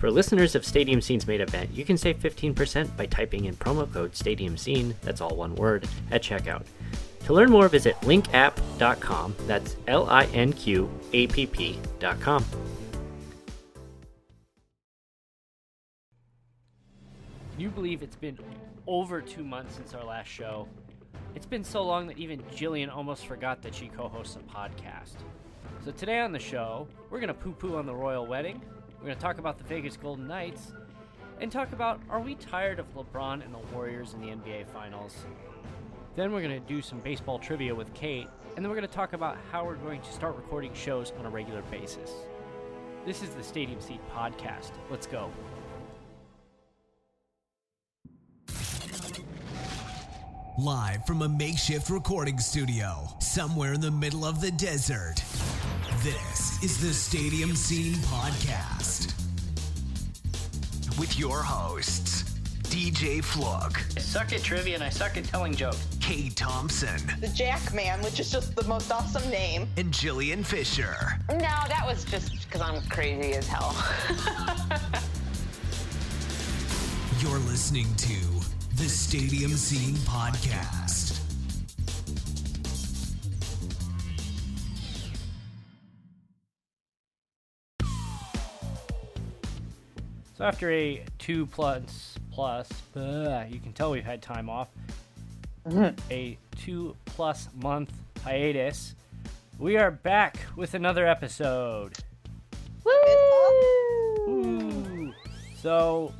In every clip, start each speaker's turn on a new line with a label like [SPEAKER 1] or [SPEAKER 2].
[SPEAKER 1] For listeners of Stadium Scene's main event, you can save 15% by typing in promo code Stadium Scene, that's all one word, at checkout. To learn more, visit linqapp.com, that's L I N Q A P P.com. Can you believe it's been over two months since our last show? It's been so long that even Jillian almost forgot that she co hosts a podcast. So today on the show, we're going to poo poo on the royal wedding, we're going to talk about the Vegas Golden Knights, and talk about are we tired of LeBron and the Warriors in the NBA Finals? Then we're going to do some baseball trivia with Kate, and then we're going to talk about how we're going to start recording shows on a regular basis. This is the Stadium Scene Podcast. Let's go.
[SPEAKER 2] Live from a makeshift recording studio somewhere in the middle of the desert. This is the Stadium Scene Podcast. With your hosts, DJ Flook,
[SPEAKER 1] I suck at trivia and I suck at telling jokes.
[SPEAKER 2] Kate Thompson,
[SPEAKER 3] the Jack Man, which is just the most awesome name.
[SPEAKER 2] and Jillian Fisher.
[SPEAKER 4] No, that was just because I'm crazy as hell.
[SPEAKER 2] You're listening to the Stadium Scene Podcast.
[SPEAKER 1] So after a two plus plus, uh, you can tell we've had time off. A two plus month hiatus. We are back with another episode. Woo! So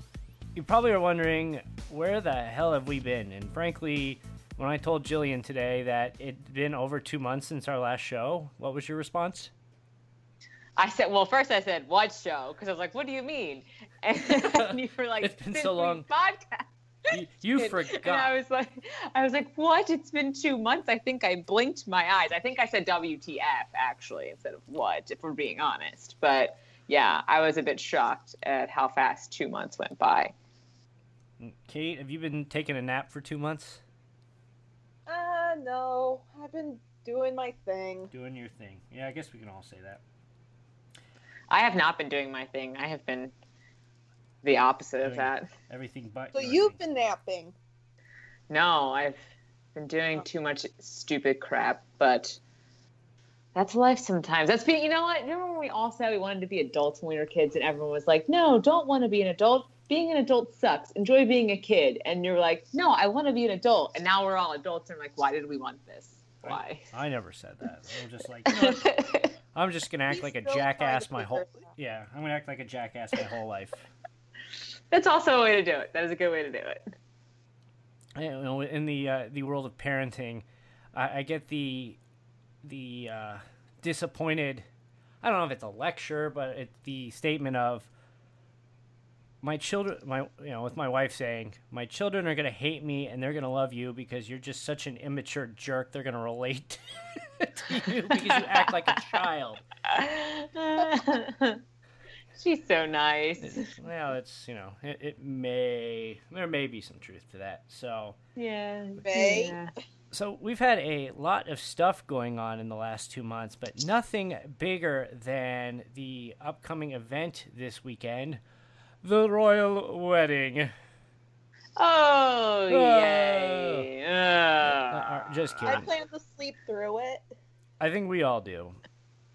[SPEAKER 1] you probably are wondering where the hell have we been? And frankly, when I told Jillian today that it'd been over two months since our last show, what was your response?
[SPEAKER 4] I said, well, first I said, what show? Because I was like, what do you mean? And you were like,
[SPEAKER 1] It's been so long."
[SPEAKER 4] Podcast.
[SPEAKER 1] You, you
[SPEAKER 4] And-
[SPEAKER 1] forgot.
[SPEAKER 4] And I was like, I was like, what? It's been two months. I think I blinked my eyes. I think I said WTF actually instead of what, if we're being honest. But yeah, I was a bit shocked at how fast two months went by.
[SPEAKER 1] Kate, have you been taking a nap for two months?
[SPEAKER 3] Uh, no, I've been doing my thing.
[SPEAKER 1] Doing your thing. Yeah, I guess we can all say that.
[SPEAKER 4] I have not been doing my thing. I have been the opposite of that.
[SPEAKER 1] Everything but.
[SPEAKER 3] So you've
[SPEAKER 1] thing.
[SPEAKER 3] been napping.
[SPEAKER 4] No, I've been doing oh. too much stupid crap, but that's life sometimes. That's being, you know what? Remember when we all said we wanted to be adults when we were kids and everyone was like, no, don't want to be an adult. Being an adult sucks. Enjoy being a kid. And you're like, no, I want to be an adult. And now we're all adults and I'm like, why did we want this? Why?
[SPEAKER 1] I never said that. I'm just like, you know what? I'm just gonna act
[SPEAKER 3] He's
[SPEAKER 1] like a jackass my whole.
[SPEAKER 3] out.
[SPEAKER 1] Yeah, I'm gonna act like a jackass my whole life.
[SPEAKER 4] that's also a way to do it. That is a good way to do it.
[SPEAKER 1] You know, in the uh, the world of parenting, I, I get the the uh, disappointed. I don't know if it's a lecture, but it's the statement of my children. My you know, with my wife saying, "My children are gonna hate me and they're gonna love you because you're just such an immature jerk. They're gonna relate to you because you act like a child."
[SPEAKER 4] She's so nice.
[SPEAKER 1] Well, it's you know, it, it may there may be some truth to that. So.
[SPEAKER 4] Yeah.
[SPEAKER 3] May.
[SPEAKER 4] yeah.
[SPEAKER 1] So we've had a lot of stuff going on in the last two months, but nothing bigger than the upcoming event this weekend, the royal wedding.
[SPEAKER 4] Oh, yay.
[SPEAKER 1] Uh,
[SPEAKER 4] Ugh.
[SPEAKER 1] uh, just
[SPEAKER 3] I plan to sleep through it.
[SPEAKER 1] I think we all do.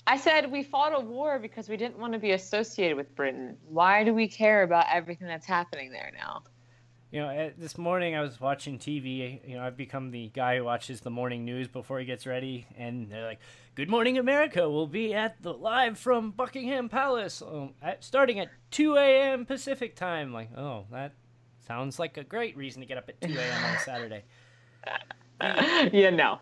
[SPEAKER 4] I said we fought a war because we didn't want to be associated with Britain. Why do we care about everything that's happening there now?
[SPEAKER 1] You know, uh, this morning I was watching TV. You know, I've become the guy who watches the morning news before he gets ready, and they're like, "Good morning, America! We'll be at the live from Buckingham Palace, um, at, starting at 2 a.m. Pacific time." Like, oh, that sounds like a great reason to get up at 2 a.m. on a Saturday.
[SPEAKER 4] yeah, no.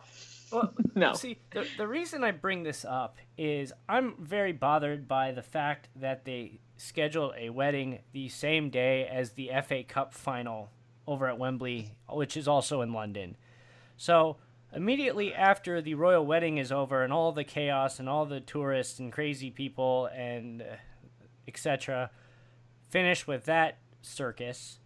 [SPEAKER 1] Well,
[SPEAKER 4] No.
[SPEAKER 1] See, the, the reason I bring this up is I'm very bothered by the fact that they scheduled a wedding the same day as the FA Cup final over at Wembley, which is also in London. So immediately after the royal wedding is over and all the chaos and all the tourists and crazy people and uh, etc. finish with that circus,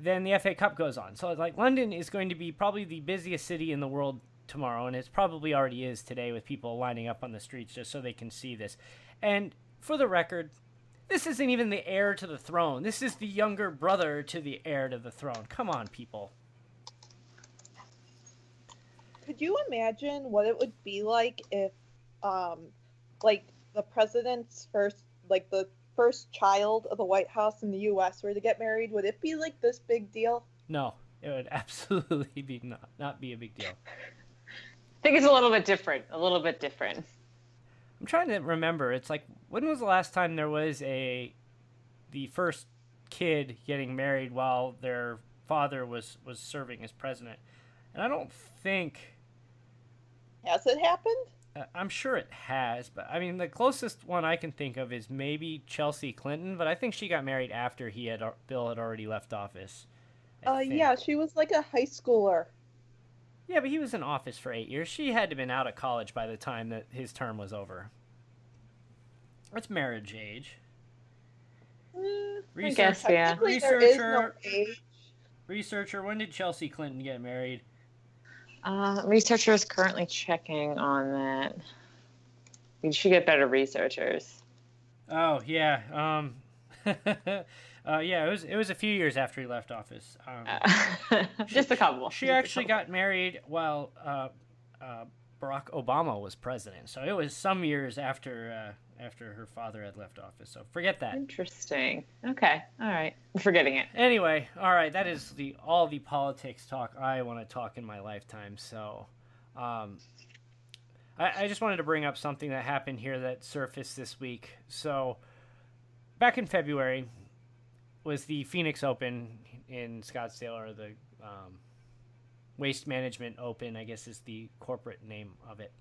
[SPEAKER 1] then the FA Cup goes on. So like London is going to be probably the busiest city in the world tomorrow, and it probably already is today with people lining up on the streets just so they can see this. And for the record, this isn't even the heir to the throne. This is the younger brother to the heir to the throne. Come on, people.
[SPEAKER 3] Could you imagine what it would be like if, um, like the president's first, like the first child of the White House in the U.S. were to get married? Would it be like this big deal?
[SPEAKER 1] No, it would absolutely be not not be a big deal.
[SPEAKER 4] I think it's a little bit different. A little bit different.
[SPEAKER 1] I'm trying to remember. It's like when was the last time there was a the first kid getting married while their father was was serving as president? And I don't think
[SPEAKER 3] Has it happened?
[SPEAKER 1] uh, I'm sure it has, but I mean the closest one I can think of is maybe Chelsea Clinton, but I think she got married after he had Bill had already left office. I
[SPEAKER 3] Uh,
[SPEAKER 1] think.
[SPEAKER 3] yeah, she was like a high schooler.
[SPEAKER 1] Yeah, but he was in office for eight years. She had to have been out of college by the time that his term was over. That's marriage age.
[SPEAKER 3] Mm,
[SPEAKER 4] I guess, yeah.
[SPEAKER 3] technically there is no
[SPEAKER 1] Researcher, researcher, when did Chelsea Clinton get married?
[SPEAKER 4] Uh, researcher is currently checking on that. We should get better researchers.
[SPEAKER 1] Oh yeah, um, uh, yeah, it was it was a few years after he left office. Um,
[SPEAKER 4] Uh, just a couple.
[SPEAKER 1] she
[SPEAKER 4] Just
[SPEAKER 1] actually
[SPEAKER 4] couple.
[SPEAKER 1] got married while uh, uh, Barack Obama was president, so it was some years after uh, after her father had left office. So forget that.
[SPEAKER 4] Interesting. Okay. All right. I'm forgetting it.
[SPEAKER 1] Anyway, all right, that is the all the politics talk I want to talk in my lifetime. So, um, I, I just wanted to bring up something that happened here that surfaced this week. So, back in February was the Phoenix Open in Scottsdale, or the um, Waste Management Open, I guess is the corporate name of it.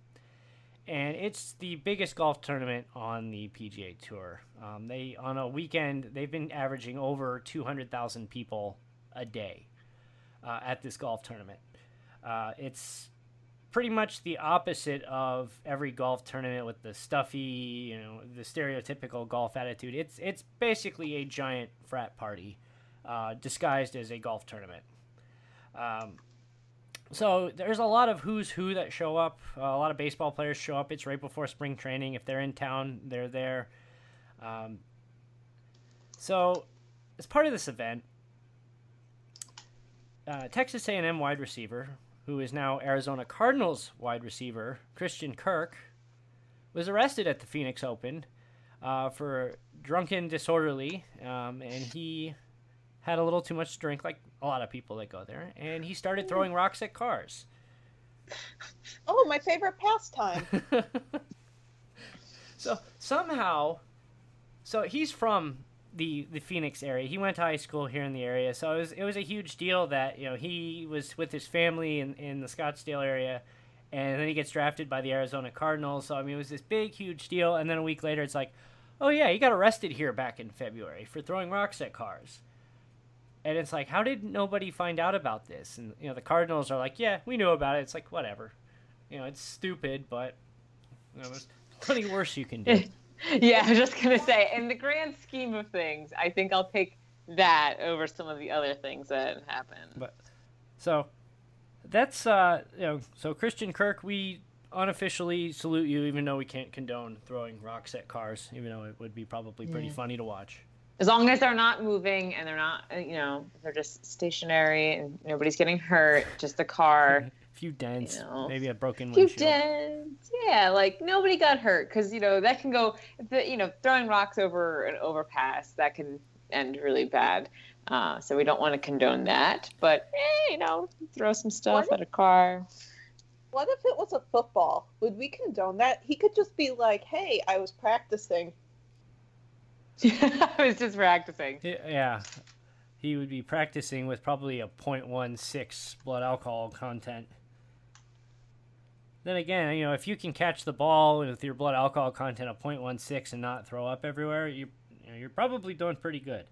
[SPEAKER 1] And it's the biggest golf tournament on the PGA Tour. Um, they on a weekend they've been averaging over two hundred thousand people a day uh, at this golf tournament. Uh, it's pretty much the opposite of every golf tournament with the stuffy, you know, the stereotypical golf attitude. It's it's basically a giant frat party uh, disguised as a golf tournament. Um, so there's a lot of who's who that show up. Uh, a lot of baseball players show up. It's right before spring training. If they're in town, they're there. Um, so as part of this event, uh, Texas A&M wide receiver, who is now Arizona Cardinals wide receiver, Christian Kirk, was arrested at the Phoenix Open uh, for drunken disorderly, um, and he had a little too much to drink, like a lot of people that go there, and he started throwing rocks at cars.
[SPEAKER 3] Oh, my favorite pastime.
[SPEAKER 1] so somehow, so he's from the the Phoenix area. He went to high school here in the area, so it was it was a huge deal that you know he was with his family in in the Scottsdale area, and then he gets drafted by the Arizona Cardinals. So I mean, it was this big huge deal, and then a week later, it's like, oh yeah, he got arrested here back in February for throwing rocks at cars. And it's like, how did nobody find out about this? And you know, the Cardinals are like, yeah, we knew about it. It's like whatever, you know, it's stupid, but you know, there's plenty worse you can do.
[SPEAKER 4] Yeah, I was just gonna say, in the grand scheme of things, I think I'll pick that over some of the other things that happened.
[SPEAKER 1] But so that's uh, you know, so Christian Kirk, we unofficially salute you, even though we can't condone throwing rocks at cars, even though it would be probably pretty
[SPEAKER 4] Yeah.
[SPEAKER 1] funny to watch.
[SPEAKER 4] As long as they're not moving and they're not, uh, you know, they're just stationary and nobody's getting hurt, just the car.
[SPEAKER 1] A few dents,
[SPEAKER 4] You know.
[SPEAKER 1] maybe a broken
[SPEAKER 4] few
[SPEAKER 1] windshield.
[SPEAKER 4] dents. Yeah, like nobody got hurt because you know that can go. The, you know, throwing rocks over an overpass that can end really bad. Uh, so we don't want to condone that. But eh, you know, throw some stuff
[SPEAKER 3] What
[SPEAKER 4] at a car.
[SPEAKER 3] What if it was a football? Would we condone that? He could just be like, "Hey, I was practicing."
[SPEAKER 4] I was just practicing.
[SPEAKER 1] Yeah, he would be practicing with probably a .16 blood alcohol content. Then again, you know, if you can catch the ball with your blood alcohol content of .16 and not throw up everywhere, you, you know, you're probably doing pretty good.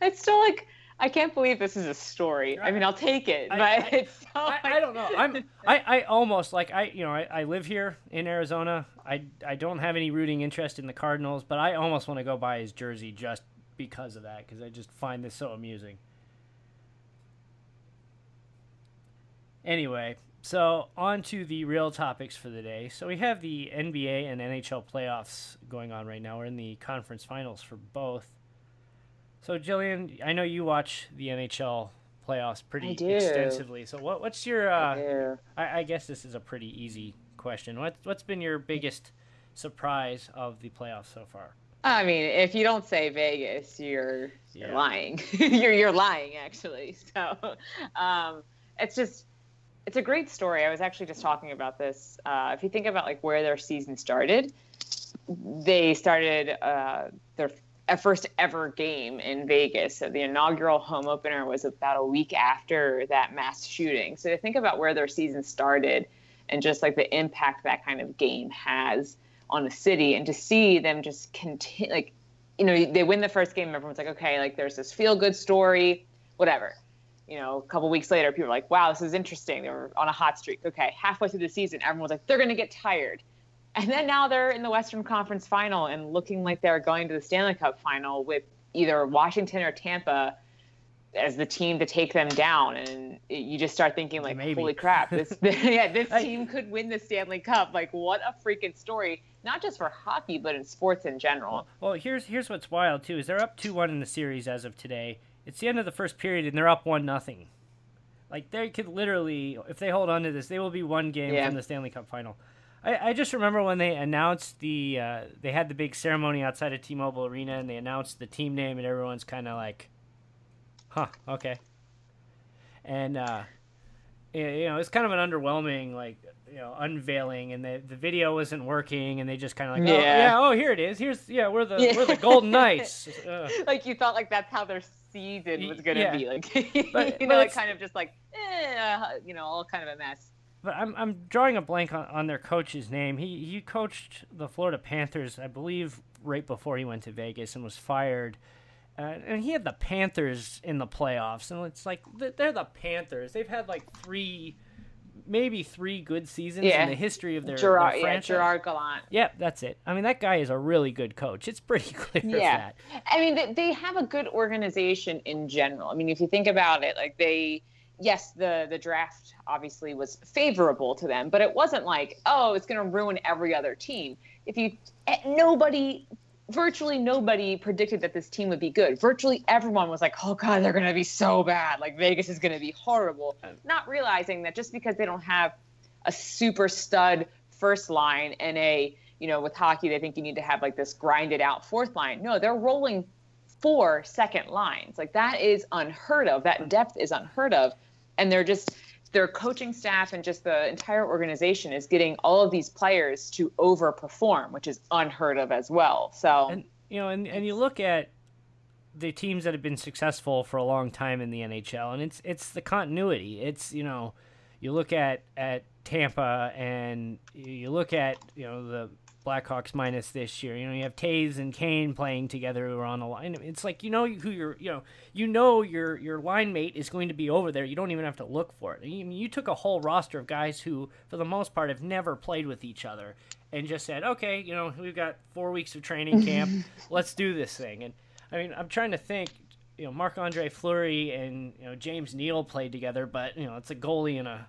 [SPEAKER 4] it's still like I can't believe this is a story. I mean, I'll take it, but
[SPEAKER 1] I,
[SPEAKER 4] it's so
[SPEAKER 1] I. I don't know. I'm I, I almost like I you know I, I live here in Arizona. I I don't have any rooting interest in the Cardinals, but I almost want to go buy his jersey just because of that because I just find this so amusing. Anyway, so on to the real topics for the day. So we have the NBA and NHL playoffs going on right now. We're in the conference finals for both. So Jillian, I know you watch the NHL playoffs pretty
[SPEAKER 4] I do.
[SPEAKER 1] extensively. So what what's your uh,
[SPEAKER 4] Yeah.
[SPEAKER 1] I, I guess this is a pretty easy question. What what's been your biggest surprise of the playoffs so far?
[SPEAKER 4] I mean, if you don't say Vegas, you're you're lying. you're you're lying actually. So, um, it's just it's a great story. I was actually just talking about this. Uh, if you think about like where their season started, they started uh, their first ever game in Vegas. So the inaugural home opener was about a week after that mass shooting. So to think about where their season started and just like the impact that kind of game has on a city, and to see them just continue, like, you know, they win the first game, everyone's like, okay, like there's this feel good story, whatever. You know, a couple weeks later, people are like, wow, this is interesting. They were on a hot streak. Okay, halfway through the season, everyone's like, they're going to get tired. And then now they're in the Western Conference final and looking like they're going to the Stanley Cup final with either Washington or Tampa as the team to take them down. And you just start thinking like,
[SPEAKER 1] Maybe.
[SPEAKER 4] holy crap, this yeah, this team could win the Stanley Cup. Like what a freaking story, not just for hockey, but in sports in general.
[SPEAKER 1] Well, here's here's what's wild too is they're up two one in the series as of today. It's the end of the first period and they're up one nothing. Like they could literally, if they hold on to this, they will be one game
[SPEAKER 4] Yeah.
[SPEAKER 1] from the Stanley Cup final. I, I just remember when they announced the uh, they had the big ceremony outside of T-Mobile Arena and they announced the team name and everyone's kind of like, huh, okay. And uh, you know, it's kind of an underwhelming like you know unveiling, and the the video wasn't working, and they just kind of like, oh,
[SPEAKER 4] Yeah.
[SPEAKER 1] yeah, oh here it is, here's yeah, we're the
[SPEAKER 4] Yeah.
[SPEAKER 1] we're the Golden Knights. Uh,
[SPEAKER 4] like you thought like that's how their season was gonna
[SPEAKER 1] yeah.
[SPEAKER 4] be like
[SPEAKER 1] But-
[SPEAKER 4] you know like kind of just like eh, you know all kind of a mess
[SPEAKER 1] but I'm I'm drawing a blank on, on their coach's name. He he coached the Florida Panthers, I believe, right before he went to Vegas and was fired. Uh, and he had the Panthers in the playoffs, and it's like they're the Panthers. They've had like three, maybe three good seasons
[SPEAKER 4] Yeah.
[SPEAKER 1] in the history of their,
[SPEAKER 4] Gerard
[SPEAKER 1] their
[SPEAKER 4] yeah
[SPEAKER 1] franchise.
[SPEAKER 4] Gerard Gallant
[SPEAKER 1] Yep, that's it. I mean, that guy is a really good coach. It's pretty clear
[SPEAKER 4] yeah
[SPEAKER 1] that.
[SPEAKER 4] I mean they, they have a good organization in general I mean if you think about it like they yes the the draft obviously was favorable to them but it wasn't like oh it's going to ruin every other team if you eh, nobody virtually nobody predicted that this team would be good. Virtually everyone was like, "Oh God, they're going to be so bad. Like Vegas is going to be horrible." Um, Not realizing that just because they don't have a super stud first line and a you know with hockey they think you need to have like this grinded out fourth line. No, they're rolling four second lines. Like that is unheard of. That depth is unheard of, and they're just their coaching staff and just the entire organization is getting all of these players to overperform, which is unheard of as well. So
[SPEAKER 1] And you know, and, and you look at the teams that have been successful for a long time in the NHL, and it's it's the continuity. It's you know, you look at at Tampa, and you look at you know the Blackhawks minus this year. You know, you have Toews and Kane playing together who are on the line. It's like you know who your you know you know your your line mate is going to be over there. You don't even have to look for it. I mean, you took a whole roster of guys who, for the most part, have never played with each other, and just said, okay, you know, we've got four weeks of training camp. Let's do this thing. And I mean, I'm trying to think. You know, Marc Andre Fleury and you know James Neal played together, but you know it's a goalie and a,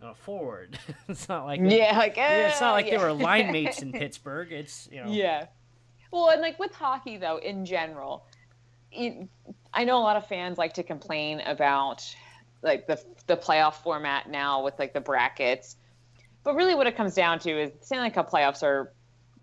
[SPEAKER 1] and forward. it's not like
[SPEAKER 4] yeah, like
[SPEAKER 1] yeah, it's not like they were line mates in Pittsburgh. It's you know
[SPEAKER 4] Yeah. Well, and like with hockey though, in general, it, I know a lot of fans like to complain about like the the playoff format now with like the brackets, but really what it comes down to is the Stanley Cup playoffs are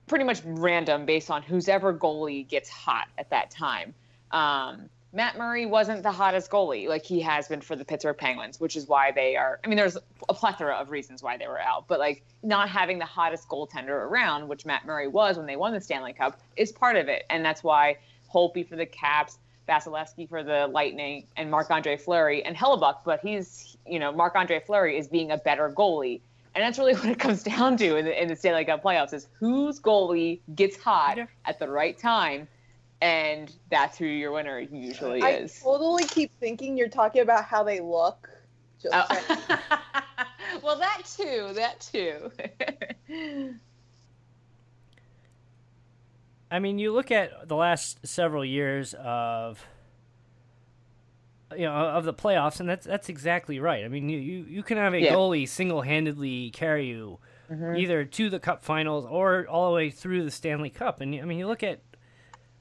[SPEAKER 4] pretty much random based on whose ever goalie gets hot at that time. Um, Matt Murray wasn't the hottest goalie like he has been for the Pittsburgh Penguins, which is why they are. I mean, there's a plethora of reasons why they were out, but like not having the hottest goaltender around, which Matt Murray was when they won the Stanley Cup, is part of it, and that's why Holtby for the Caps, Vasilevskiy for the Lightning, and Marc Andre Fleury and Hellebuyck. But he's, you know, Marc Andre Fleury is being a better goalie. And that's really what it comes down to in the, in the Stanley Cup playoffs is whose goalie gets hot at the right time and that's who your winner usually
[SPEAKER 3] I
[SPEAKER 4] is.
[SPEAKER 3] totally keep thinking you're talking about how they look. Just.
[SPEAKER 4] Oh. well, that too. That too.
[SPEAKER 1] I mean, you look at the last several years of you know of the playoffs, and that's that's exactly right. I mean, you you, you can have a
[SPEAKER 4] Yeah.
[SPEAKER 1] goalie single handedly carry you
[SPEAKER 4] Mhm.
[SPEAKER 1] either to the Cup Finals or all the way through the Stanley Cup. And I mean, you look at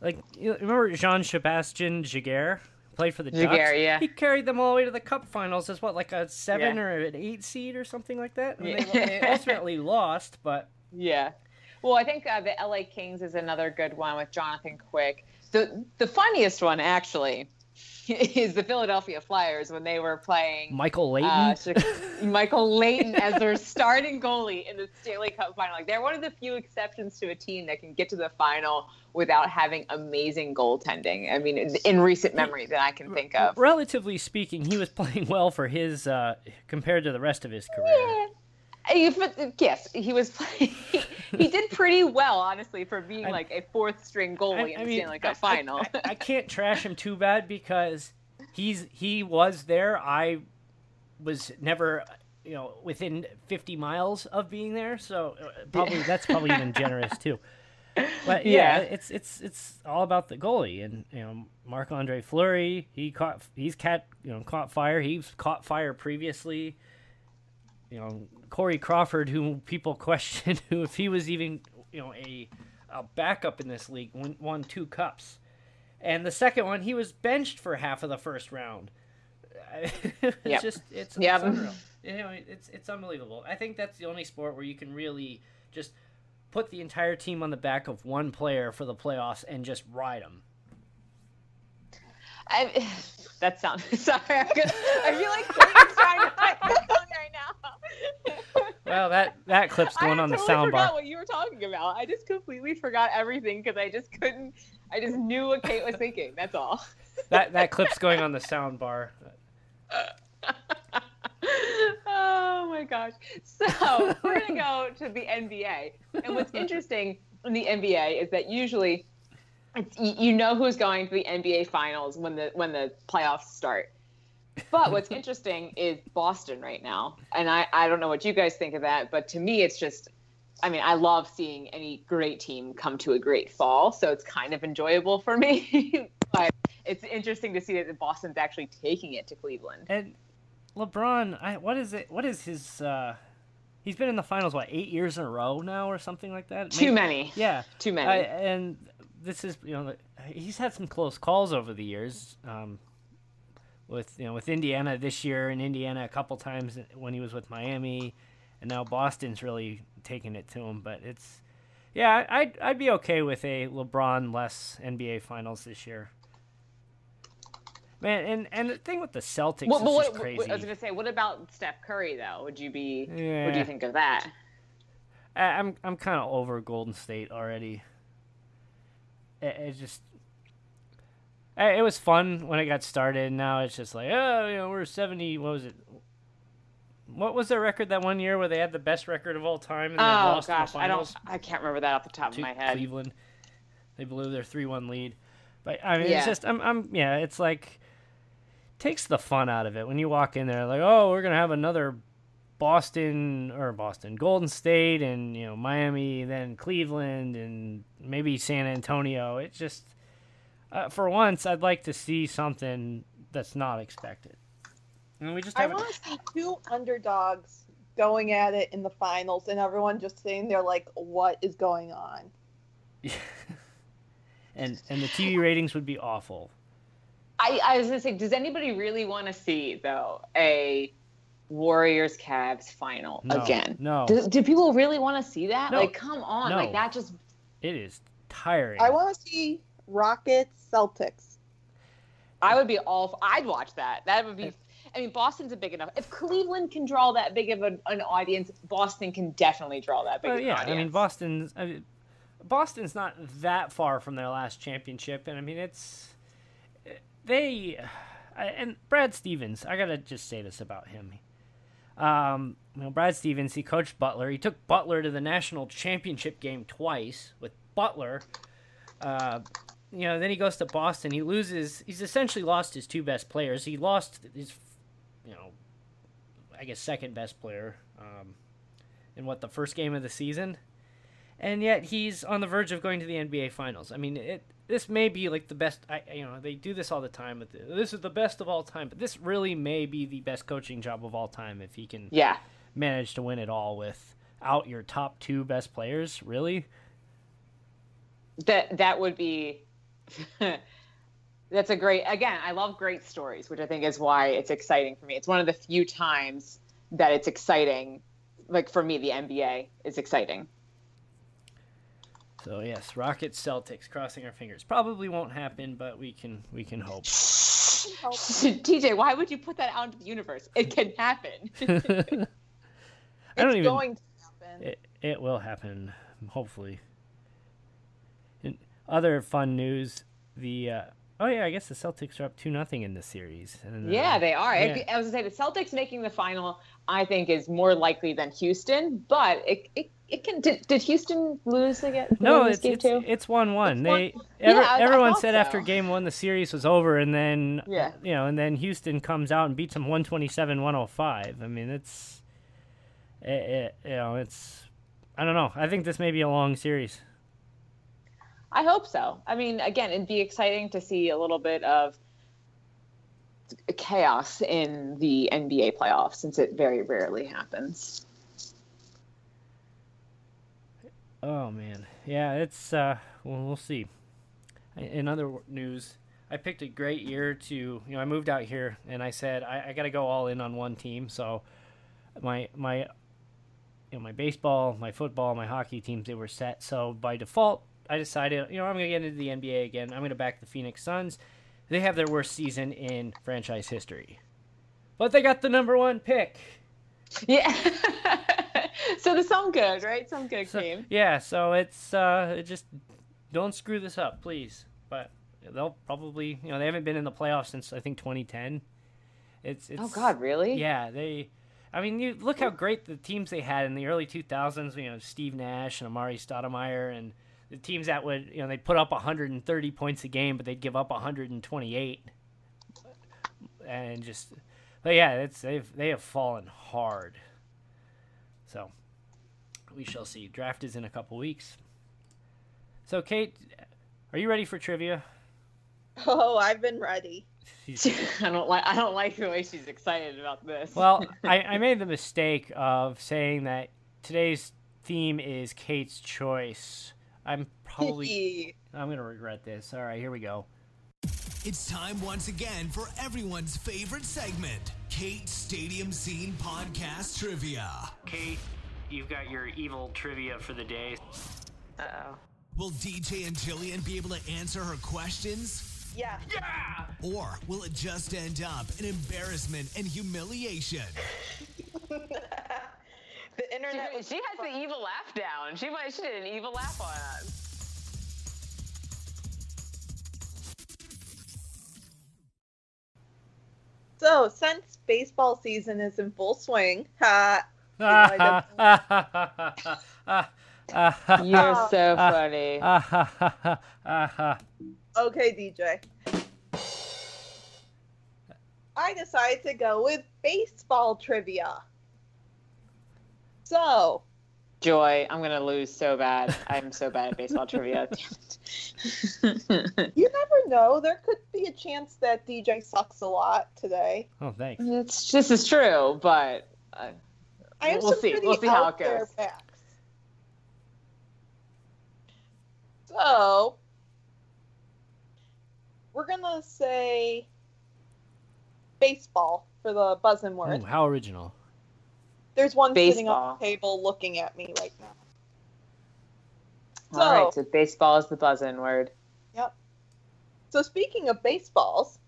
[SPEAKER 1] like you remember Jean Sebastien Giguere played for the Ducks.
[SPEAKER 4] Giguere, yeah.
[SPEAKER 1] He carried them all the way to the Cup Finals as what like a seven
[SPEAKER 4] Yeah.
[SPEAKER 1] or an eight seed or something like that. And
[SPEAKER 4] Yeah.
[SPEAKER 1] they, they ultimately lost, but
[SPEAKER 4] Yeah. Well, I think uh, the LA Kings is another good one with Jonathan Quick. The the funniest one actually is the Philadelphia Flyers when they were playing
[SPEAKER 1] Michael Leighton.
[SPEAKER 4] uh, Michael Leighton as their starting goalie in the Stanley Cup final. Like they're one of the few exceptions to a team that can get to the final without having amazing goaltending. I mean, in, in recent memory that I can think of.
[SPEAKER 1] Relatively speaking, he was playing well for his uh, compared to the rest of his career.
[SPEAKER 4] Yeah. Yes, he was playing. He, did pretty well, honestly, for being
[SPEAKER 1] I-
[SPEAKER 4] like a fourth string goalie in the Stanley Cup
[SPEAKER 1] I- I-
[SPEAKER 4] final.
[SPEAKER 1] I, I can't trash him too bad because he's he was there. I was never, you know, within 50 miles of being there, so uh, probably that's probably even generous too. But yeah,
[SPEAKER 4] Yeah.
[SPEAKER 1] it's it's it's all about the goalie and you know Marc Andre Fleury. He caught he's caught you know caught fire. He's caught fire previously. You know Corey Crawford, who people question who if he was even you know a a backup in this league, won, won two cups. And the second one, he was benched for half of the first round. it's
[SPEAKER 4] Yep.
[SPEAKER 1] just it's,
[SPEAKER 4] Yep.
[SPEAKER 1] it's unreal. You know, it's it's unbelievable. I think that's the only sport where you can really just put the entire team on the back of one player for the playoffs and just ride them.
[SPEAKER 4] I, that sounds sorry. I'm gonna, I feel like trying to find my phone right now.
[SPEAKER 1] Well, that that clip's going on the sound bar.
[SPEAKER 4] I totally
[SPEAKER 1] soundbar.
[SPEAKER 4] forgot what you were talking about. I just completely forgot everything because I just couldn't. I just knew what Kate was thinking. That's all.
[SPEAKER 1] That that clip's going on the soundbar.
[SPEAKER 4] oh my gosh. So we're gonna go to the NBA, and what's interesting in the NBA is that usually you know who's going to the NBA Finals when the when the playoffs start. But what's interesting is Boston right now, and I I don't know what you guys think of that, but to me it's just. I mean, I love seeing any great team come to a great fall, so it's kind of enjoyable for me. but it's interesting to see that Boston's actually taking it to Cleveland.
[SPEAKER 1] And LeBron, I, what is it? What is his? uh He's been in the finals what eight years in a row now, or something like that.
[SPEAKER 4] Too
[SPEAKER 1] Maybe-
[SPEAKER 4] many.
[SPEAKER 1] Yeah,
[SPEAKER 4] Too many.
[SPEAKER 1] I, and this is you know he's had some close calls over the years. Um, with you know with Indiana this year and Indiana a couple times when he was with Miami, and now Boston's really taking it to him. But it's yeah, I'd I'd be okay with a LeBron less NBA Finals this year. Man, and and the thing with the Celtics
[SPEAKER 4] Well,
[SPEAKER 1] is
[SPEAKER 4] what,
[SPEAKER 1] just crazy.
[SPEAKER 4] I was gonna say, what about Steph Curry though? Would you be? What do you think of that?
[SPEAKER 1] I- I'm I'm kind of over Golden State already. It, it just it was fun when it got started. Now it's just like oh, you know, we're seventy. What was it? What was their record that one year where they had the best record of all time and
[SPEAKER 4] Oh
[SPEAKER 1] lost in the
[SPEAKER 4] gosh, I don't. I can't remember that off the top of my head.
[SPEAKER 1] Cleveland? They blew their three-one lead. But I mean, it's just I'm I'm yeah, it's like takes the fun out of it when you walk in there like oh we're gonna have another Boston or Boston, Golden State, and you know Miami, then Cleveland, and maybe San Antonio. It just, uh, for once, I'd like to see something that's not expected. And we just
[SPEAKER 3] I want to see two underdogs going at it in the finals, and everyone just sitting there like, "What is going on?"
[SPEAKER 1] and and the TV ratings would be awful.
[SPEAKER 4] I, I was gonna say, does anybody really want to see though a Warriors Cavs final
[SPEAKER 1] No,
[SPEAKER 4] again?
[SPEAKER 1] no.
[SPEAKER 4] Do, do people really want to see that?
[SPEAKER 1] No.
[SPEAKER 4] Like, come on,
[SPEAKER 1] No.
[SPEAKER 4] like that just.
[SPEAKER 1] It is tiring.
[SPEAKER 3] I want to see Rockets Celtics.
[SPEAKER 4] I would be all. I'd watch that. That would be. I mean, Boston's a big enough. If Cleveland can draw that big of an, an audience, Boston can definitely draw that big
[SPEAKER 1] Well,
[SPEAKER 4] of an
[SPEAKER 1] yeah,
[SPEAKER 4] audience.
[SPEAKER 1] I mean Boston's. I mean, Boston's not that far from their last championship, and I mean it's they and Brad Stevens. I gotta just say this about him. Um, you know, Brad Stevens. He coached Butler. He took Butler to the national championship game twice with Butler. Uh, you know, then he goes to Boston. He loses. He's essentially lost his two best players. He lost his, you know, I guess second best player um, in what the first game of the season, and yet he's on the verge of going to the NBA Finals. I mean, it. This may be like the best. I you know they do this all the time. With the, this is the best of all time, but this really may be the best coaching job of all time if he can
[SPEAKER 4] Yeah.
[SPEAKER 1] manage to win it all without your top two best players. Really,
[SPEAKER 4] that that would be that's a great again i love great stories which i think is why it's exciting for me it's one of the few times that it's exciting like for me the nba is exciting
[SPEAKER 1] So yes, Rockets Celtics. Crossing our fingers. Probably won't happen, but we can we can hope.
[SPEAKER 4] tj why would you put that out into the universe it can happen
[SPEAKER 1] I don't
[SPEAKER 3] it's
[SPEAKER 1] even.
[SPEAKER 3] going to happen.
[SPEAKER 1] It, it will happen. Hopefully. Other fun news, the uh, oh yeah, I guess the Celtics are up two nothing in this series. And, uh,
[SPEAKER 4] yeah they are
[SPEAKER 1] yeah.
[SPEAKER 4] I, I was gonna say the celtics making the final i think is more likely than houston but it, it, it can did, did houston lose again
[SPEAKER 1] No, it's
[SPEAKER 4] game
[SPEAKER 1] it's,
[SPEAKER 4] two?
[SPEAKER 1] it's one one.
[SPEAKER 3] It's
[SPEAKER 1] They
[SPEAKER 3] 1-1.
[SPEAKER 1] every,
[SPEAKER 4] Yeah,
[SPEAKER 1] everyone said after game one the series was over, and then
[SPEAKER 4] Yeah.
[SPEAKER 1] you know, and then Houston comes out and beats them 127-105. I mean, it's it, it, you know, it's I don't know. I think this may be a long series.
[SPEAKER 4] I hope so. I mean, again, it'd be exciting to see a little bit of chaos in the NBA playoffs since it very rarely happens.
[SPEAKER 1] Oh man, yeah, it's uh, well, we'll see. In other news, I picked a great year to you know I moved out here and I said I, I got to go all in on one team. So my my you know my baseball, my football, my hockey teams they were set. So by default, I decided you know I'm gonna get into the NBA again. I'm gonna back the Phoenix Suns. They have their worst season in franchise history, but they got the number one pick.
[SPEAKER 4] Yeah. so the some good, right? Some good
[SPEAKER 1] So-
[SPEAKER 4] team.
[SPEAKER 1] Yeah, so it's uh, it just don't screw this up, please. But they'll probably, you know, they haven't been in the playoffs since I think 2010. It's, it's
[SPEAKER 4] Oh God, really?
[SPEAKER 1] Yeah, they. I mean, you look how great the teams they had in the early 2000s. You know, Steve Nash and Amar'e Stoudemire, and the teams that would, you know, they'd put up 130 points a game, but they'd give up 128, and just, but yeah, it's they've they have fallen hard. So, we shall see. Draft is in a couple weeks. So, Kate, are you ready for trivia?
[SPEAKER 3] Oh, I've been ready.
[SPEAKER 4] I don't like. I don't like the way she's excited about this.
[SPEAKER 1] Well, I, I made the mistake of saying that today's theme is Kate's choice. I'm probably I'm gonna regret this. All right, here we go.
[SPEAKER 2] It's time once again for everyone's favorite segment, Kate Stadium Scene Podcast Trivia.
[SPEAKER 1] Kate, you've got your evil trivia for the day.
[SPEAKER 4] Uh-oh.
[SPEAKER 2] Will DJ and Jillian be able to answer her questions?
[SPEAKER 3] yeah. Yeah!
[SPEAKER 2] Or will it just end up in embarrassment and humiliation?
[SPEAKER 3] The
[SPEAKER 4] She,
[SPEAKER 3] was-
[SPEAKER 4] she has the evil laugh down. She might. She did an evil laugh on us.
[SPEAKER 3] So, since baseball season is in full swing, uh,
[SPEAKER 1] You're
[SPEAKER 4] You're so funny.
[SPEAKER 3] okay, DJ. I decided to go with baseball trivia. So,
[SPEAKER 4] Joy, I'm gonna lose so bad. I'm so bad at baseball trivia.
[SPEAKER 3] You never know. There could be a chance that DJ sucks a lot today.
[SPEAKER 1] oh, thanks.
[SPEAKER 4] it's, this is true, but uh,
[SPEAKER 3] I
[SPEAKER 4] We'll
[SPEAKER 3] some
[SPEAKER 4] see. We'll see how it goes.
[SPEAKER 3] facts. So, we're gonna say baseball for the buzz and word.
[SPEAKER 1] Ooh, how original.
[SPEAKER 3] There's one sitting on the table looking at me right now.
[SPEAKER 4] all right.
[SPEAKER 3] So-
[SPEAKER 4] So baseball is the buzz-in word. Yep.
[SPEAKER 3] So speaking of baseballs,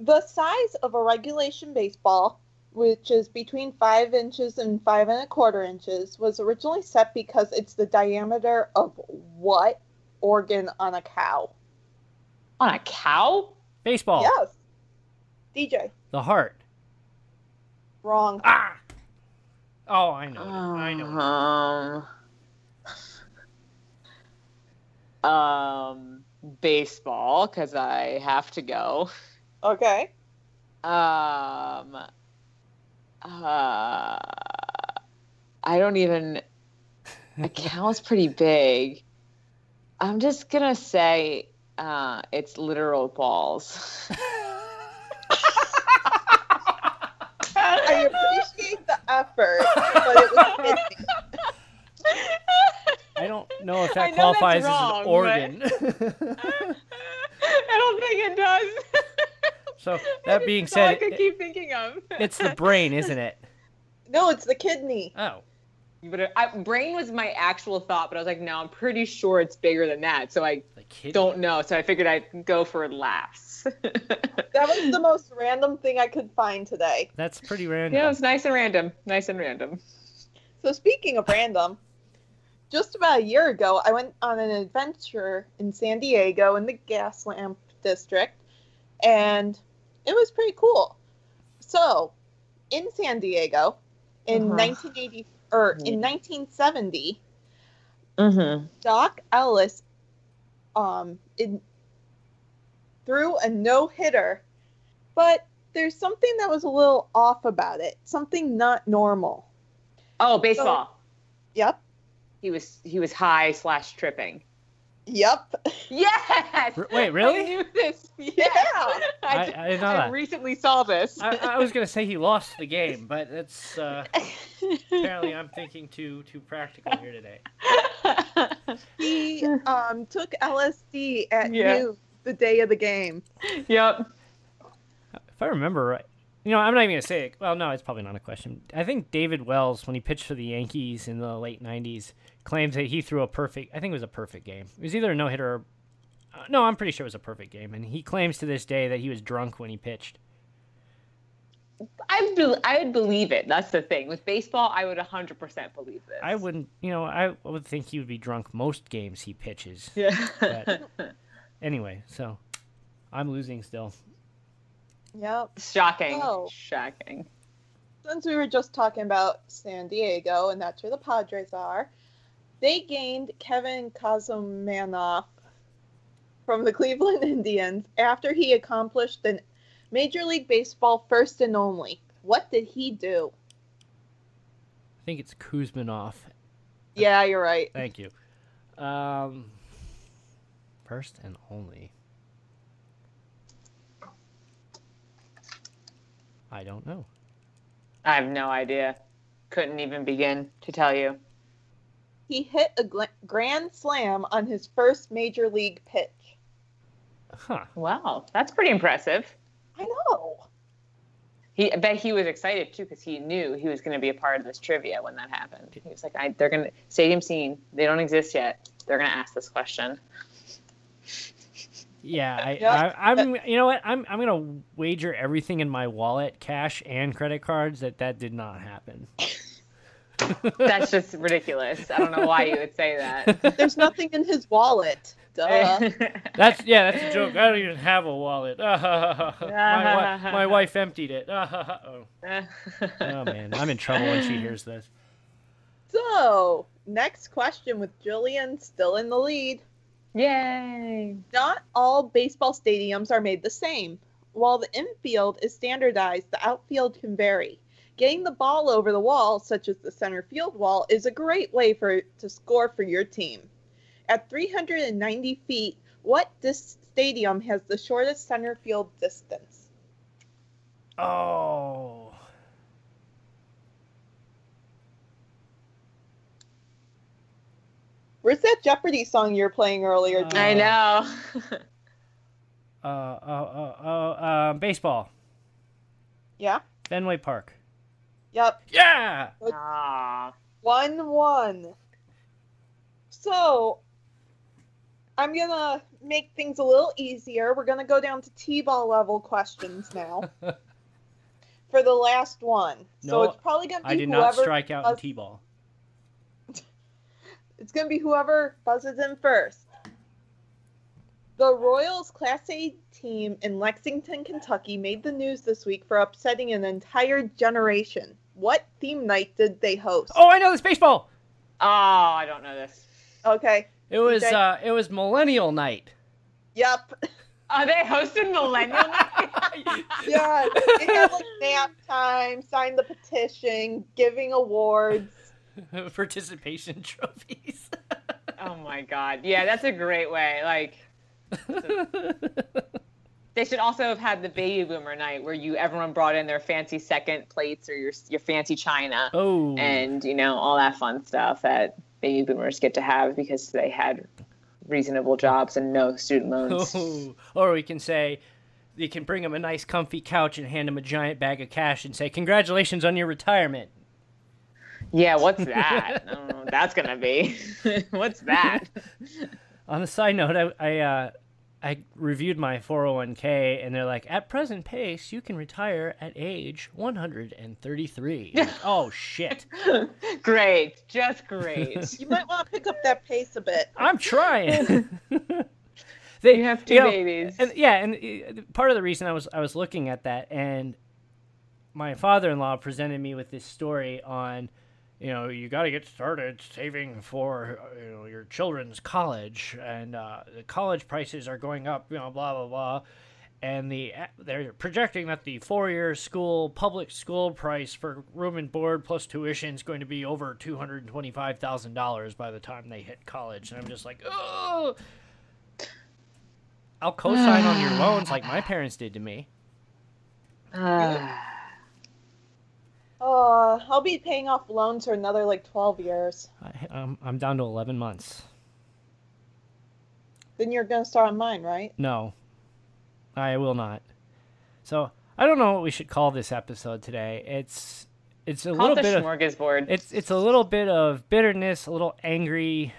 [SPEAKER 3] the size of a regulation baseball, which is between five inches and five and a quarter inches, was originally set because it's the diameter of what organ on a cow?
[SPEAKER 4] On a cow?
[SPEAKER 1] Baseball.
[SPEAKER 3] Yes. DJ.
[SPEAKER 1] The heart.
[SPEAKER 3] Wrong.
[SPEAKER 1] Ah. Oh, I know. it. I know.
[SPEAKER 4] Um, Um, baseball because I have to go.
[SPEAKER 3] Okay.
[SPEAKER 4] Um, uh, I don't even. Account's pretty big. I'm just gonna say uh, it's literal balls.
[SPEAKER 3] I appreciate the effort, but it was kidding.
[SPEAKER 1] I don't know if that
[SPEAKER 4] know
[SPEAKER 1] qualifies
[SPEAKER 4] wrong,
[SPEAKER 1] as an
[SPEAKER 4] but-
[SPEAKER 1] organ.
[SPEAKER 4] I don't think it does.
[SPEAKER 1] so that being
[SPEAKER 4] That's all I
[SPEAKER 1] said,
[SPEAKER 4] could
[SPEAKER 1] it-
[SPEAKER 4] keep thinking of.
[SPEAKER 1] it's the brain, isn't it?
[SPEAKER 3] No, it's the kidney.
[SPEAKER 1] Oh,
[SPEAKER 4] But I, brain was my actual thought, but I was like, no, I'm pretty sure it's bigger than that. So I don't know. So I figured I'd go for laughs.
[SPEAKER 3] That was the most random thing I could find today.
[SPEAKER 1] That's pretty random.
[SPEAKER 4] yeah, it was nice and random. Nice and random.
[SPEAKER 3] So speaking of random, just about a year ago, I went on an adventure in San Diego in the Gaslamp district, and it was pretty cool. So, in San Diego, in
[SPEAKER 4] Uh-huh.
[SPEAKER 3] 1980 or in 1970,
[SPEAKER 4] Mm-hmm.
[SPEAKER 3] Doc Ellis um in, threw a no hitter, but there's something that was a little off about it. Something not normal.
[SPEAKER 4] Oh, baseball.
[SPEAKER 3] Yep.
[SPEAKER 4] he was he was high slash tripping.
[SPEAKER 3] Yep.
[SPEAKER 4] Yes.
[SPEAKER 1] R- wait, really?
[SPEAKER 4] I knew this. Yeah.
[SPEAKER 3] Yeah.
[SPEAKER 4] I,
[SPEAKER 1] I-
[SPEAKER 4] d-
[SPEAKER 1] I didn't know
[SPEAKER 4] I recently saw this.
[SPEAKER 1] I, I was gonna say he lost the game, but it's uh, apparently I'm thinking too too practical here today.
[SPEAKER 3] He um took LSD at
[SPEAKER 4] Yeah.
[SPEAKER 3] noon the day of the game.
[SPEAKER 4] yep.
[SPEAKER 1] If I remember right, you know, I'm not even gonna say it. Well, no, it's probably not a question. I think David Wells, when he pitched for the Yankees in the late '90s, claims that he threw a perfect. I think it was a perfect game. It was either a no hitter or uh, no. I'm pretty sure it was a perfect game, and he claims to this day that he was drunk when he pitched.
[SPEAKER 4] I be- I would believe it. That's the thing with baseball. I would 100% believe this.
[SPEAKER 1] I wouldn't, you know, I would think he would be drunk most games he pitches.
[SPEAKER 4] Yeah.
[SPEAKER 1] But- Anyway, so I'm losing still.
[SPEAKER 3] Yep.
[SPEAKER 4] Shocking.
[SPEAKER 3] Oh.
[SPEAKER 4] Shocking.
[SPEAKER 3] Since we were just talking about San Diego, and that's where the Padres are, they gained Kevin Kosmanoff from the Cleveland Indians after he accomplished the Major League Baseball first and only. What did he do?
[SPEAKER 1] I think it's Kouzmanoff.
[SPEAKER 3] Yeah, you're right.
[SPEAKER 1] Thank you. Um, first and only. I don't know.
[SPEAKER 4] I have no idea. Couldn't even begin to tell you.
[SPEAKER 3] He hit a gl- grand slam on his first major league pitch.
[SPEAKER 1] Huh.
[SPEAKER 4] Wow, that's pretty impressive.
[SPEAKER 3] I know.
[SPEAKER 4] He, I bet he was excited too because he knew he was going to be a part of this trivia when that happened. He was like, I, "They're going to stadium scene. They don't exist yet. They're going to ask this question."
[SPEAKER 1] Yeah, I,
[SPEAKER 3] Yeah.
[SPEAKER 1] I, I'm. You know what? I'm. I'm gonna wager everything in my wallet, cash and credit cards, that that did not happen.
[SPEAKER 4] That's just ridiculous. I don't know why you would say that.
[SPEAKER 3] There's nothing in his wallet. Duh.
[SPEAKER 1] That's yeah. That's a joke. I don't even have a wallet. my, wi- my wife emptied it. oh. oh man, I'm in trouble when she hears this.
[SPEAKER 3] So, next question with Julian still in the lead.
[SPEAKER 4] Yay!
[SPEAKER 3] Not all baseball stadiums are made the same. While the infield is standardized, the outfield can vary. Getting the ball over the wall, such as the center field wall, is a great way for to score for your team. At 390 feet, what dis- stadium has the shortest center field distance?
[SPEAKER 1] Oh.
[SPEAKER 3] Where's that Jeopardy song you were playing earlier?
[SPEAKER 1] Uh,
[SPEAKER 3] Julian?
[SPEAKER 4] I know.
[SPEAKER 1] Uh. Uh. Uh. uh um, baseball.
[SPEAKER 3] yeah.
[SPEAKER 1] Fenway Park.
[SPEAKER 3] Yep.
[SPEAKER 1] Yeah.
[SPEAKER 4] Aw.
[SPEAKER 3] One one. So I'm gonna make things a little easier. We're gonna go down to T-ball level questions now for the last one. so
[SPEAKER 1] No,
[SPEAKER 3] it's probably gonna be
[SPEAKER 1] I did not strike out in T-ball.
[SPEAKER 3] It's gonna be whoever buzzes in first. The Royals Class A team in Lexington, Kentucky made the news this week for upsetting an entire generation. What theme night did they host?
[SPEAKER 1] Oh, I know this baseball.
[SPEAKER 4] Oh, I don't know this.
[SPEAKER 3] Okay.
[SPEAKER 1] It was
[SPEAKER 3] DJ?
[SPEAKER 1] uh, it was Millennial Night.
[SPEAKER 3] Yep.
[SPEAKER 4] Are they hosting Millennial Night?
[SPEAKER 3] Yeah. They had like nap time, sign the petition, giving awards.
[SPEAKER 1] Participation trophies.
[SPEAKER 4] oh my god. Yeah, that's a great way. Like they should also have had the baby boomer night where you everyone brought in their fancy second plates or your your fancy china
[SPEAKER 1] oh,
[SPEAKER 4] and you know all that fun stuff that baby boomers get to have because they had reasonable jobs and no student loans.
[SPEAKER 1] Oh, or we can say you can bring him a nice comfy couch and hand him a giant bag of cash and say congratulations on your retirement.
[SPEAKER 4] Yeah, what's that? I don't know what that's gonna be. what's that?
[SPEAKER 1] On a side note, I I, uh, I reviewed my 401k and they're like, at present pace, you can retire at age 133. Like, oh shit!
[SPEAKER 4] great, just great.
[SPEAKER 3] You might want to pick up that pace a bit.
[SPEAKER 1] I'm trying. they
[SPEAKER 4] You have two
[SPEAKER 1] know,
[SPEAKER 4] babies.
[SPEAKER 1] and yeah, and uh, part of the reason I was I was looking at that, and my father-in-law presented me with this story on, you know, you got to get started saving for uh, you know your children's college, and uh, the college prices are going up, you know, blah blah blah. And the they're projecting that the four-year school public school price for room and board plus tuition is going to be over two hundred twenty-five thousand dollars by the time they hit college. And I'm just like, oh, I'll co-sign on your loans like my parents did to me.
[SPEAKER 4] Uh,
[SPEAKER 3] Uh, I'll be paying off loans for another like 12 years.
[SPEAKER 1] I, um, I'm down to 11 months.
[SPEAKER 3] Then you're gonna start on mine, right?
[SPEAKER 1] No, I will not. So I don't know what we should call this episode today. It's it's a
[SPEAKER 4] call
[SPEAKER 1] little
[SPEAKER 4] it the
[SPEAKER 1] bit of
[SPEAKER 4] smorgasbord.
[SPEAKER 1] it's it's a little bit of bitterness, a little angry.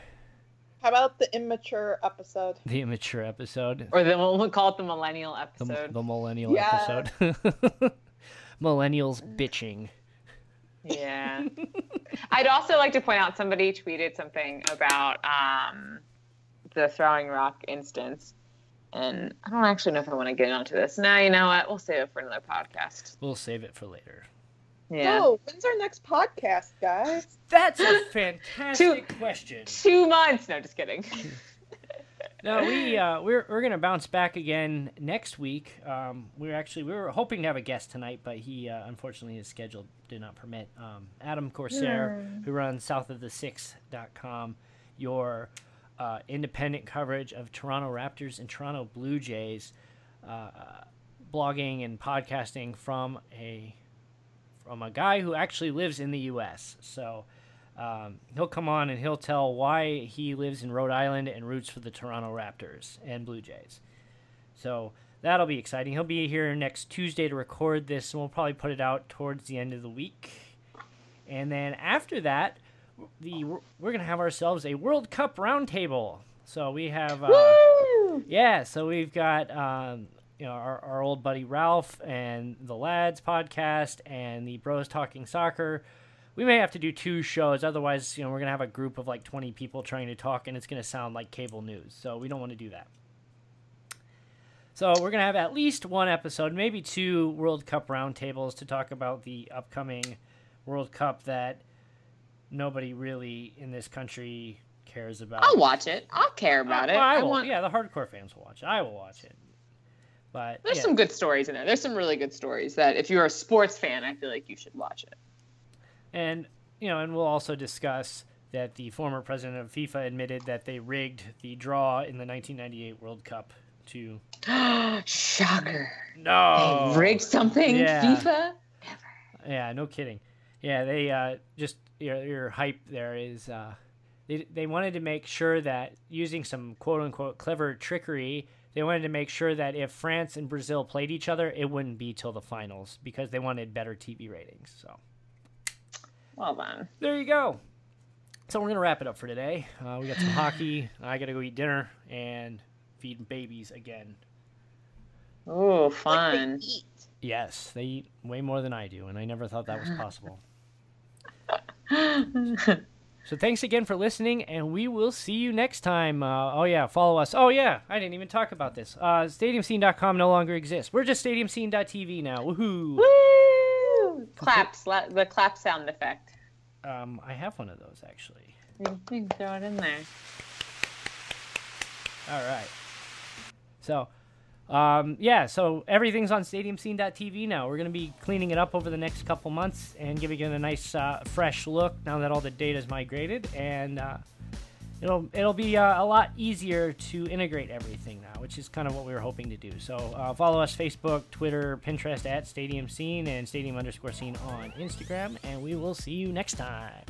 [SPEAKER 3] How about the immature episode?
[SPEAKER 1] The immature episode,
[SPEAKER 4] or then we'll, we'll call it the millennial
[SPEAKER 1] the,
[SPEAKER 4] episode.
[SPEAKER 1] the millennial
[SPEAKER 3] Yeah.
[SPEAKER 1] episode. Millennials bitching.
[SPEAKER 4] Yeah. I'd also like to point out somebody tweeted something about um, the throwing rock instance. And I don't actually know if I want to get onto this. Now, you know what? We'll save it for another podcast.
[SPEAKER 1] We'll save it for later.
[SPEAKER 4] Yeah.
[SPEAKER 3] Oh, when's our next podcast, guys?
[SPEAKER 1] That's a fantastic question.
[SPEAKER 4] Two months. No, just kidding.
[SPEAKER 1] No, we uh, we're we're gonna bounce back again next week. Um, we're actually we were hoping to have a guest tonight, but he uh, unfortunately his schedule did not permit. Um, Adam Corsair, who runs southofthesix.com, your uh, independent coverage of Toronto Raptors and Toronto Blue Jays, uh, blogging and podcasting from a from a guy who actually lives in the U.S. So. Um, he'll come on and he'll tell why he lives in Rhode Island and roots for the Toronto Raptors and Blue Jays. So that'll be exciting. He'll be here next Tuesday to record this, and we'll probably put it out towards the end of the week. And then after that, the we're gonna have ourselves a World Cup roundtable. So we have, uh, yeah. So we've got um, you know our, our old buddy Ralph and the Lads podcast and the Bros Talking Soccer we may have to do two shows otherwise you know we're going to have a group of like 20 people trying to talk and it's going to sound like cable news so we don't want to do that so we're going to have at least one episode maybe two world cup roundtables to talk about the upcoming world cup that nobody really in this country cares about
[SPEAKER 4] I'll watch it. I'll care about it.
[SPEAKER 1] Well, I
[SPEAKER 4] I
[SPEAKER 1] will.
[SPEAKER 4] want.
[SPEAKER 1] yeah the hardcore fans will watch it i will watch it but
[SPEAKER 4] There's
[SPEAKER 1] yeah.
[SPEAKER 4] some good stories in there. There's some really good stories that if you're a sports fan, I feel like you should watch it.
[SPEAKER 1] And you know, and we'll also discuss that the former president of FIFA admitted that they rigged the draw in the 1998 World Cup to
[SPEAKER 4] Shocker.
[SPEAKER 1] no
[SPEAKER 4] They rigged something,
[SPEAKER 1] Yeah.
[SPEAKER 4] FIFA?
[SPEAKER 1] Yeah, no kidding. Yeah, they uh, just your your hype there is uh, they they wanted to make sure that using some quote unquote clever trickery, they wanted to make sure that if France and Brazil played each other, it wouldn't be till the finals because they wanted better TV ratings. So.
[SPEAKER 4] Well then.
[SPEAKER 1] there you go. So we're gonna wrap it up for today. Uh, we got some hockey. I gotta go eat dinner and feed babies again.
[SPEAKER 4] Ooh,
[SPEAKER 3] Like they
[SPEAKER 4] fun.
[SPEAKER 3] eat.
[SPEAKER 1] Yes, they eat way more than I do, and I never thought that was possible. so thanks again for listening, and we will see you next time. Uh, oh yeah, follow us. Oh yeah, I didn't even talk about this. Uh, StadiumScene.com no longer exists. We're just StadiumScene.tv now. Woohoo!
[SPEAKER 4] Woo! Claps, la- the clap sound effect.
[SPEAKER 1] Um, I have one of those actually.
[SPEAKER 4] You can throw it in there.
[SPEAKER 1] All right. So, um, yeah, so everything's on stadiumscene.tv now. We're going to be cleaning it up over the next couple months and giving it a nice, uh, fresh look now that all the data is migrated. And uh, it'll it'll be uh, a lot easier to integrate everything now, which is kind of what we were hoping to do. So uh, follow us Facebook, Twitter, Pinterest at Stadium Scene and Stadium underscore Scene on Instagram, and we will see you next time.